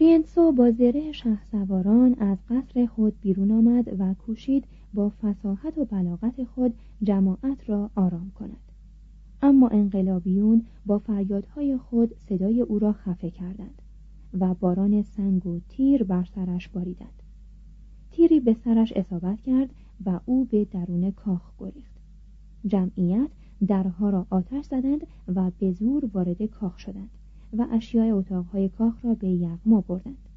رینسو با زره شهسواران از قصر خود بیرون آمد و کوشید با فساحت و بلاغت خود جماعت را آرام کند. اما انقلابیون با فریادهای خود صدای او را خفه کردند و باران سنگ و تیر بر سرش باریدند. تیری به سرش اصابت کرد و او به درون کاخ گریخت. جمعیت درها را آتش زدند و به زور وارد کاخ شدند. و اشیاء اتاقهای کاخ را به یغما بردند.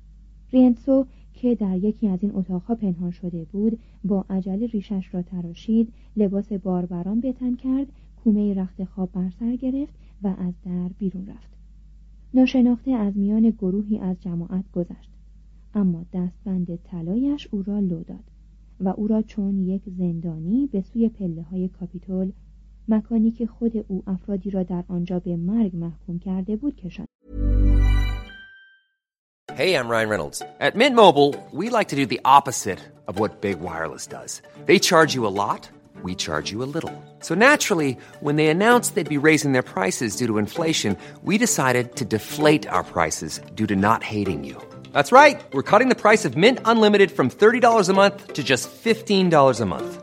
رینسو که در یکی از این اتاقها پنهان شده بود با عجله ریشش را تراشید لباس باربران بتن کرد کومه رخت خواب بر سر گرفت و از در بیرون رفت. ناشناخته از میان گروهی از جماعت گذشت. اما دستبند طلایش او را لو داد و او را چون یک زندانی به سوی پله های کاپیتول مکانی که خود او افرادی را در آنجا به مرگ محکوم کرده بود کشاند Hey, I'm Ryan Reynolds. At Mint Mobile, we like to do the opposite of what Big Wireless does. They charge you a lot, we charge you a little. So naturally, when they announced they'd be raising their prices due to inflation, we decided to deflate our prices due to not hating you. That's right. We're cutting the price of Mint Unlimited from $30 a month to just $15 a month.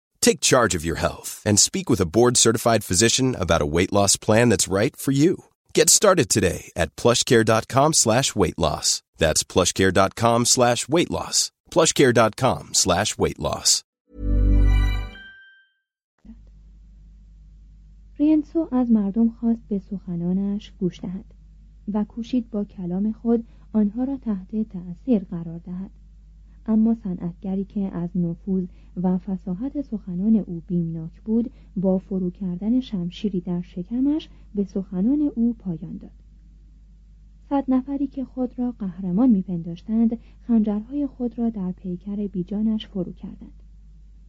Take charge of your health and speak with a board-certified physician about a weight loss plan that's right for you. Get started today at plushcare.com slash weight loss. That's plushcare.com slash weight loss. plushcare.com slash weight loss. رینسو از مردم خواست به سخنانش گوش دهد و کوشید با کلام خود آنها را تحت تأثیر قرار دهد اما صنعتگری که از نفوذ و فساحت سخنان او بیمناک بود با فرو کردن شمشیری در شکمش به سخنان او پایان داد. صد نفری که خود را قهرمان میپنداشتند خنجرهای خود را در پیکر بیجانش فرو کردند.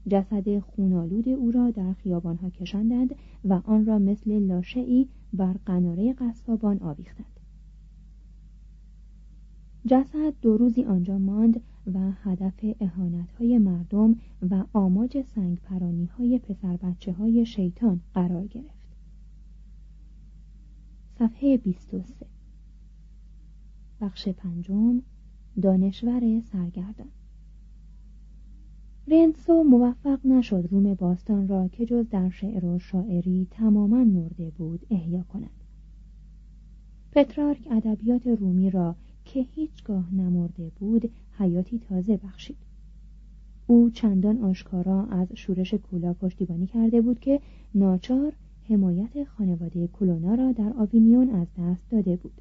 جسد خونالود او را در خیابانها کشاندند و آن را مثل لاشهای بر قناره قصابان آویختند. جسد دو روزی آنجا ماند و هدف های مردم و آماج سنگ پرانی های پسر بچه های شیطان قرار گرفت. صفحه 23 بخش پنجم دانشور سرگردان. رنسو موفق نشد روم باستان را که جز در شعر و شاعری تماما مرده بود احیا کند. پترارک ادبیات رومی را که هیچگاه نمرده بود حیاتی تازه بخشید. او چندان آشکارا از شورش کولا پشتیبانی کرده بود که ناچار حمایت خانواده کلونا را در آوینیون از دست داده بود.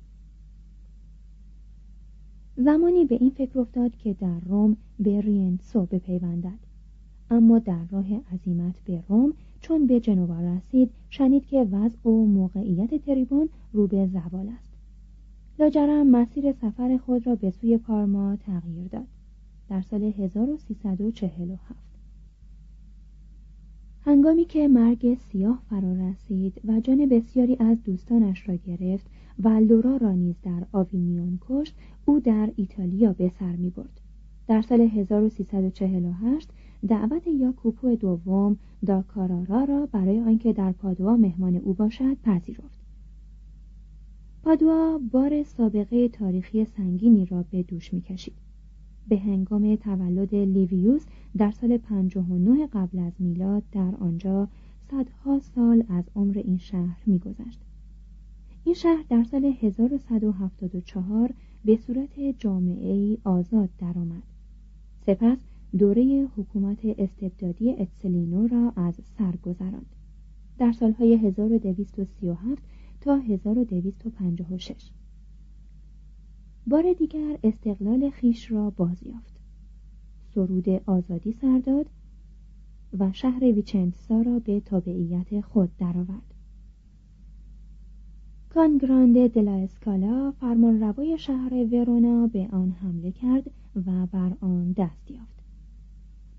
زمانی به این فکر افتاد که در روم به رینسو بپیوندد. اما در راه عزیمت به روم چون به جنوا رسید شنید که وضع و موقعیت تریبون رو به زوال است. لاجرم مسیر سفر خود را به سوی پارما تغییر داد. در سال 1347 هنگامی که مرگ سیاه فرا رسید و جان بسیاری از دوستانش را گرفت و لورا را نیز در آوینیون کشت او در ایتالیا به سر می برد. در سال 1348 دعوت یاکوپو دوم داکارارا را برای آنکه در پادوا مهمان او باشد پذیرفت. پادوا بار سابقه تاریخی سنگینی را به دوش می‌کشید. به هنگام تولد لیویوس در سال 59 قبل از میلاد در آنجا صدها سال از عمر این شهر میگذشت. این شهر در سال 1174 به صورت جامعه آزاد درآمد. سپس دوره حکومت استبدادی اتسلینو را از سر گذراند. در سالهای 1237 تا 1256 بار دیگر استقلال خیش را بازیافت. سرود آزادی سرداد و شهر ویچنتسا را به تابعیت خود درآورد. کانگراند دلا اسکالا فرمانروای شهر ورونا به آن حمله کرد و بر آن دست یافت.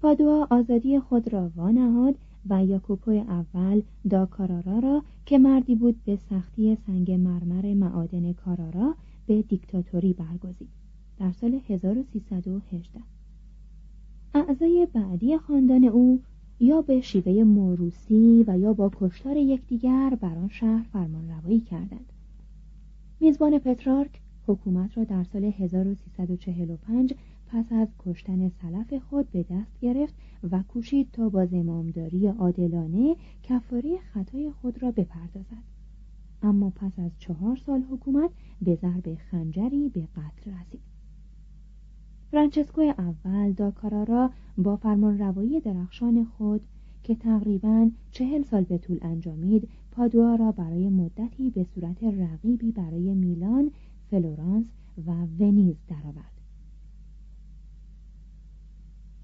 پادوا آزادی خود را وانهاد و یاکوپو اول دا کارارا را که مردی بود به سختی سنگ مرمر معادن کارارا به دیکتاتوری برگزید در سال 1318 اعضای بعدی خاندان او یا به شیوه موروسی و یا با کشتار یکدیگر بر آن شهر فرمانروایی کردند. میزبان پترارک حکومت را در سال 1345 پس از کشتن سلف خود به دست گرفت و کوشید تا با زمامداری عادلانه کفاره خطای خود را بپردازد اما پس از چهار سال حکومت به ضرب خنجری به قتل رسید فرانچسکو اول داکارارا با فرمان روایی درخشان خود که تقریبا چهل سال به طول انجامید پادوا را برای مدتی به صورت رقیبی برای میلان، فلورانس و ونیز درآورد.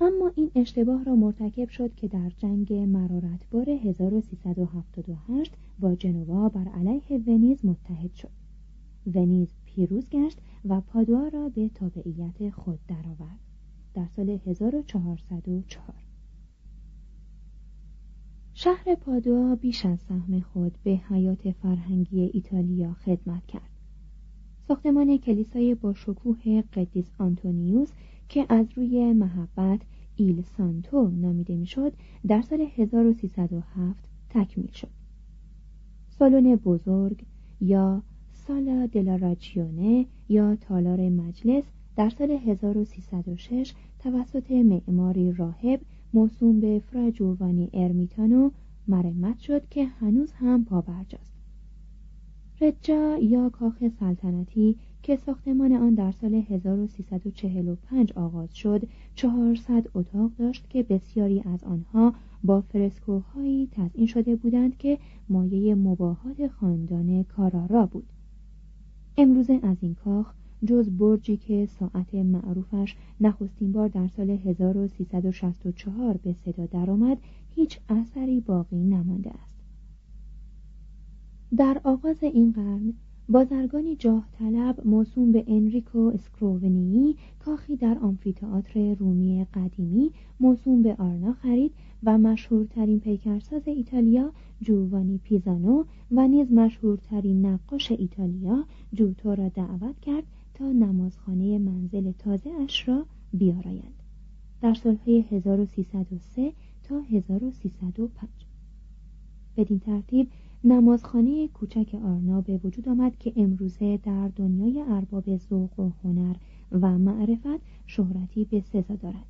اما این اشتباه را مرتکب شد که در جنگ مرارتبار 1378 با جنوا بر علیه ونیز متحد شد. ونیز پیروز گشت و پادوا را به تابعیت خود درآورد. در سال 1404 شهر پادوا بیش از سهم خود به حیات فرهنگی ایتالیا خدمت کرد. ساختمان کلیسای با شکوه قدیس آنتونیوس که از روی محبت ایل سانتو نامیده می‌شد در سال 1307 تکمیل شد. سالن بزرگ یا سالا دلاراجیونه یا تالار مجلس در سال 1306 توسط معماری راهب موسوم به فراجووانی ارمیتانو مرمت شد که هنوز هم پابرجاست. رجا یا کاخ سلطنتی که ساختمان آن در سال 1345 آغاز شد 400 اتاق داشت که بسیاری از آنها با فرسکوهایی تزئین شده بودند که مایه مباهات خاندان کارارا بود. امروزه از این کاخ جز برجی که ساعت معروفش نخستین بار در سال 1364 به صدا درآمد هیچ اثری باقی نمانده است. در آغاز این قرن بازرگانی جاه طلب موسوم به انریکو اسکروونی کاخی در آمفیتئاتر رومی قدیمی موسوم به آرنا خرید و مشهورترین پیکرساز ایتالیا جووانی پیزانو و نیز مشهورترین نقاش ایتالیا جوتو را دعوت کرد تا نمازخانه منزل تازه اش را بیارایند. در سالهای 1303 تا 1305 بدین ترتیب نمازخانه کوچک آرنا به وجود آمد که امروزه در دنیای ارباب ذوق و هنر و معرفت شهرتی به سزا دارد.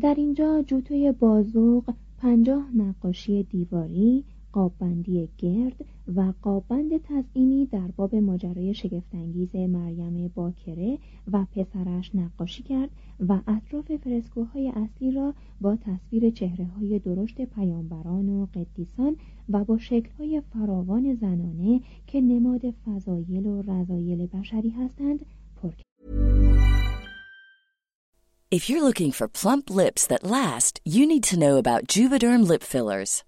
در اینجا جوتوی بازوق پنجاه نقاشی دیواری قاببندی گرد و قابند تزئینی در باب ماجرای شگفتانگیز مریم باکره و پسرش نقاشی کرد و اطراف فرسکوهای اصلی را با تصویر چهره های درشت پیامبران و قدیسان و با شکلهای فراوان زنانه که نماد فضایل و رضایل بشری هستند پر کرد. If you're looking for plump lips that last, you need to know about Juvederm lip fillers.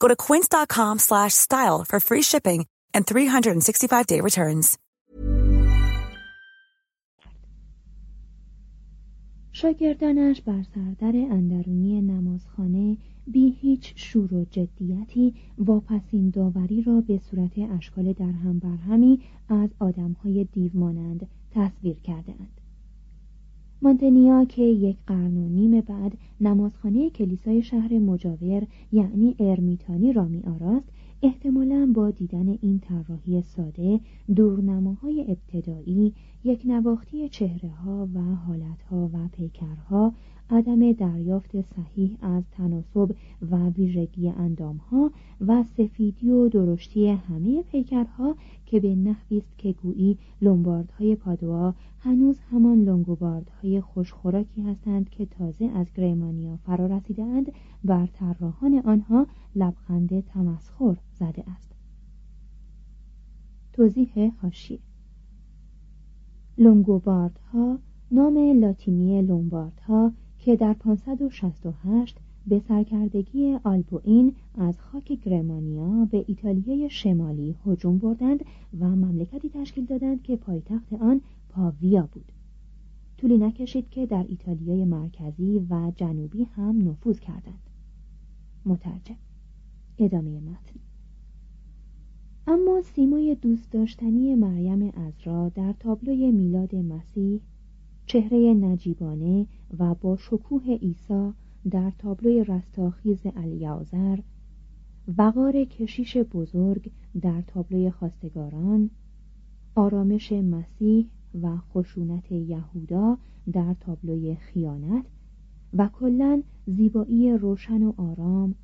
Go to quince.com slash style for free shipping and 365-day returns. شاگردانش بر سردر اندرونی نمازخانه بی هیچ شور و جدیتی واپسین داوری را به صورت اشکال درهم برهمی از آدمهای دیو مانند تصویر کرده اند. مانتنیا که یک قرن و نیم بعد نمازخانه کلیسای شهر مجاور یعنی ارمیتانی را می آراست احتمالا با دیدن این طراحی ساده دورنماهای ابتدایی یک نواختی چهره ها و حالت ها و پیکرها عدم دریافت صحیح از تناسب و ویژگی اندامها و سفیدی و درشتی همه پیکرها که به نحوی است که گویی لومباردهای پادوا هنوز همان لونگوباردهای خوشخوراکی هستند که تازه از گریمانیا فرا رسیدهاند بر طراحان آنها لبخند تمسخر زده است. توضیح حاشیه لونگوباردها نام لاتینی لومباردها که در 568 به سرکردگی آلبوئین از خاک گرمانیا به ایتالیای شمالی هجوم بردند و مملکتی تشکیل دادند که پایتخت آن پاویا بود. طولی نکشید که در ایتالیای مرکزی و جنوبی هم نفوذ کردند. مترجم ادامه متن. اما سیمای دوست داشتنی مریم ازرا در تابلوی میلاد مسیح چهره نجیبانه و با شکوه عیسی در تابلوی رستاخیز الیازر وقار کشیش بزرگ در تابلوی خواستگاران آرامش مسیح و خشونت یهودا در تابلوی خیانت و کلا زیبایی روشن و آرام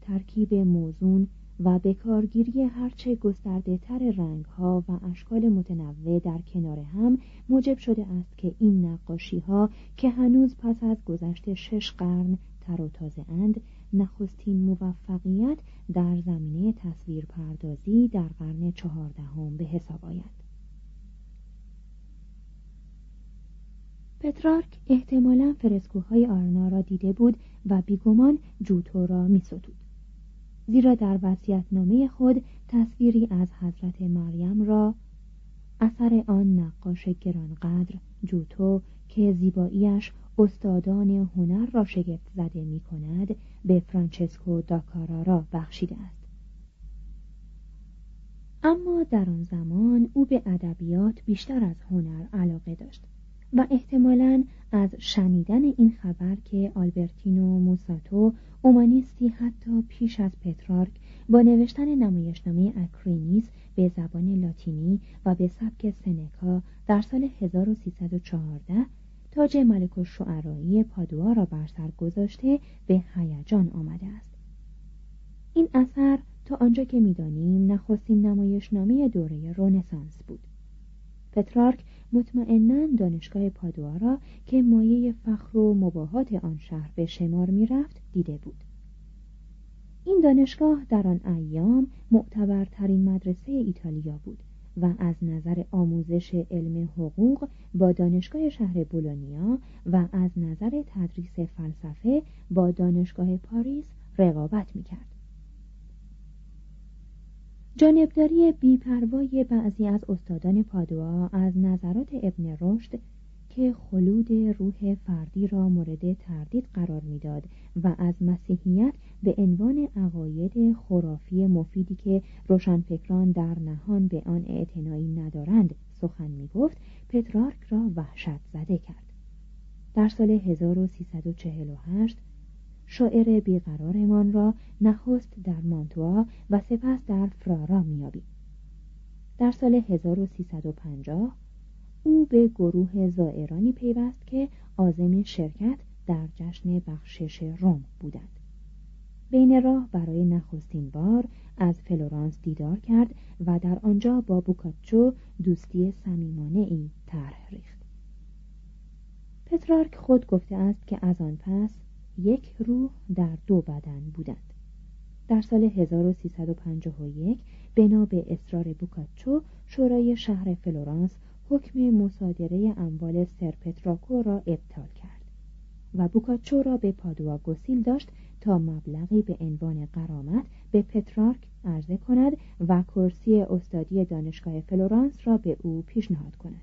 ترکیب موزون و بکارگیری هرچه گسترده تر رنگ ها و اشکال متنوع در کنار هم موجب شده است که این نقاشی ها که هنوز پس از گذشت شش قرن تر و تازه اند نخستین موفقیت در زمینه تصویر پردازی در قرن چهاردهم به حساب آید. پترارک احتمالا فرسکوهای آرنا را دیده بود و بیگمان جوتو را می زیرا در وصیت‌نامه خود تصویری از حضرت مریم را اثر آن نقاش گرانقدر جوتو که زیباییش استادان هنر را شگفت زده می کند به فرانچسکو داکارارا بخشیده است. اما در آن زمان او به ادبیات بیشتر از هنر علاقه داشت. و احتمالا از شنیدن این خبر که آلبرتینو موساتو اومانیستی حتی پیش از پترارک با نوشتن نمایشنامه اکرینیس به زبان لاتینی و به سبک سنکا در سال 1314 تاج ملک شعرایی پادوا را بر سر گذاشته به هیجان آمده است. این اثر تا آنجا که می‌دانیم نخستین نمایشنامه دوره رونسانس بود. پترارک مطمئنا دانشگاه پادوا را که مایه فخر و مباهات آن شهر به شمار می‌رفت دیده بود. این دانشگاه در آن ایام معتبرترین مدرسه ایتالیا بود و از نظر آموزش علم حقوق با دانشگاه شهر بولونیا و از نظر تدریس فلسفه با دانشگاه پاریس رقابت می‌کرد. جانبداری بیپروای بعضی از استادان پادوا از نظرات ابن رشد که خلود روح فردی را مورد تردید قرار می‌داد و از مسیحیت به عنوان عقاید خرافی مفیدی که روشنفکران در نهان به آن اعتنایی ندارند سخن می‌گفت پترارک را وحشت زده کرد. در سال 1348 شاعر بیقرارمان را نخست در مانتوا و سپس در فرارا میابیم در سال 1350 او به گروه زائرانی پیوست که عازم شرکت در جشن بخشش روم بودند. بین راه برای نخستین بار از فلورانس دیدار کرد و در آنجا با بوکاچو دوستی صمیمانه ای طرح ریخت. پترارک خود گفته است که از آن پس یک روح در دو بدن بودند. در سال 1351 بنا به اصرار بوکاچو شورای شهر فلورانس حکم مصادره اموال سرپتراکو را ابطال کرد و بوکاچو را به پادوا گسیل داشت تا مبلغی به عنوان غرامت به پترارک عرضه کند و کرسی استادی دانشگاه فلورانس را به او پیشنهاد کند.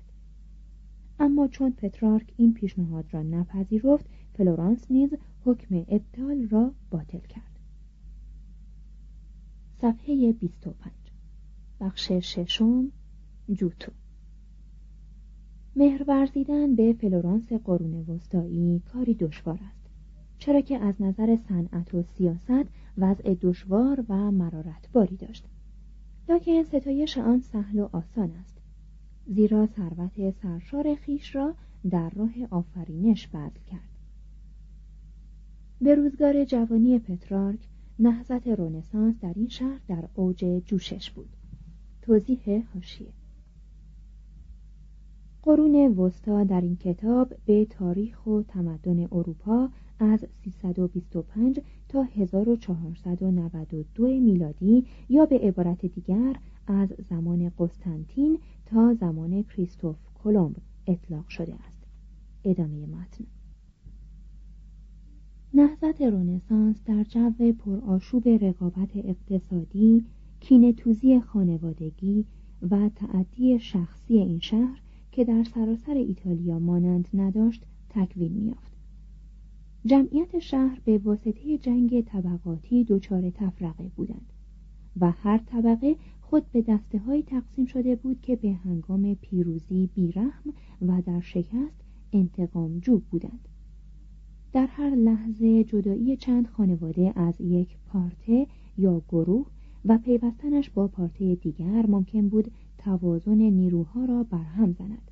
اما چون پترارک این پیشنهاد را نپذیرفت فلورانس نیز حکم ابطال را باطل کرد. صفحه 25 بخش ششم جوتو. مهر ورزیدن به فلورانس قرون وسطایی کاری دشوار است. چرا که از نظر صنعت و سیاست وضع دشوار و مرارتباری داشت. لکن ستایش آن سهل و آسان است. زیرا ثروت سرشار خیش را در راه آفرینش بذل کرد. به روزگار جوانی پترارک نهضت رونسانس در این شهر در اوج جوشش بود. توضیح هاشیه قرون وسطا در این کتاب به تاریخ و تمدن اروپا از 325 تا 1492 میلادی یا به عبارت دیگر از زمان قسطنطین تا زمان کریستوف کلمب اطلاق شده است. ادامه متن. نهضت رونسانس در جو پرآشوب رقابت اقتصادی کینتوزی خانوادگی و تعدی شخصی این شهر که در سراسر ایتالیا مانند نداشت تکوین میافت جمعیت شهر به واسطه جنگ طبقاتی دچار تفرقه بودند و هر طبقه خود به دسته های تقسیم شده بود که به هنگام پیروزی بیرحم و در شکست انتقام جو بودند. در هر لحظه جدایی چند خانواده از یک پارته یا گروه و پیوستنش با پارته دیگر ممکن بود توازن نیروها را برهم زند.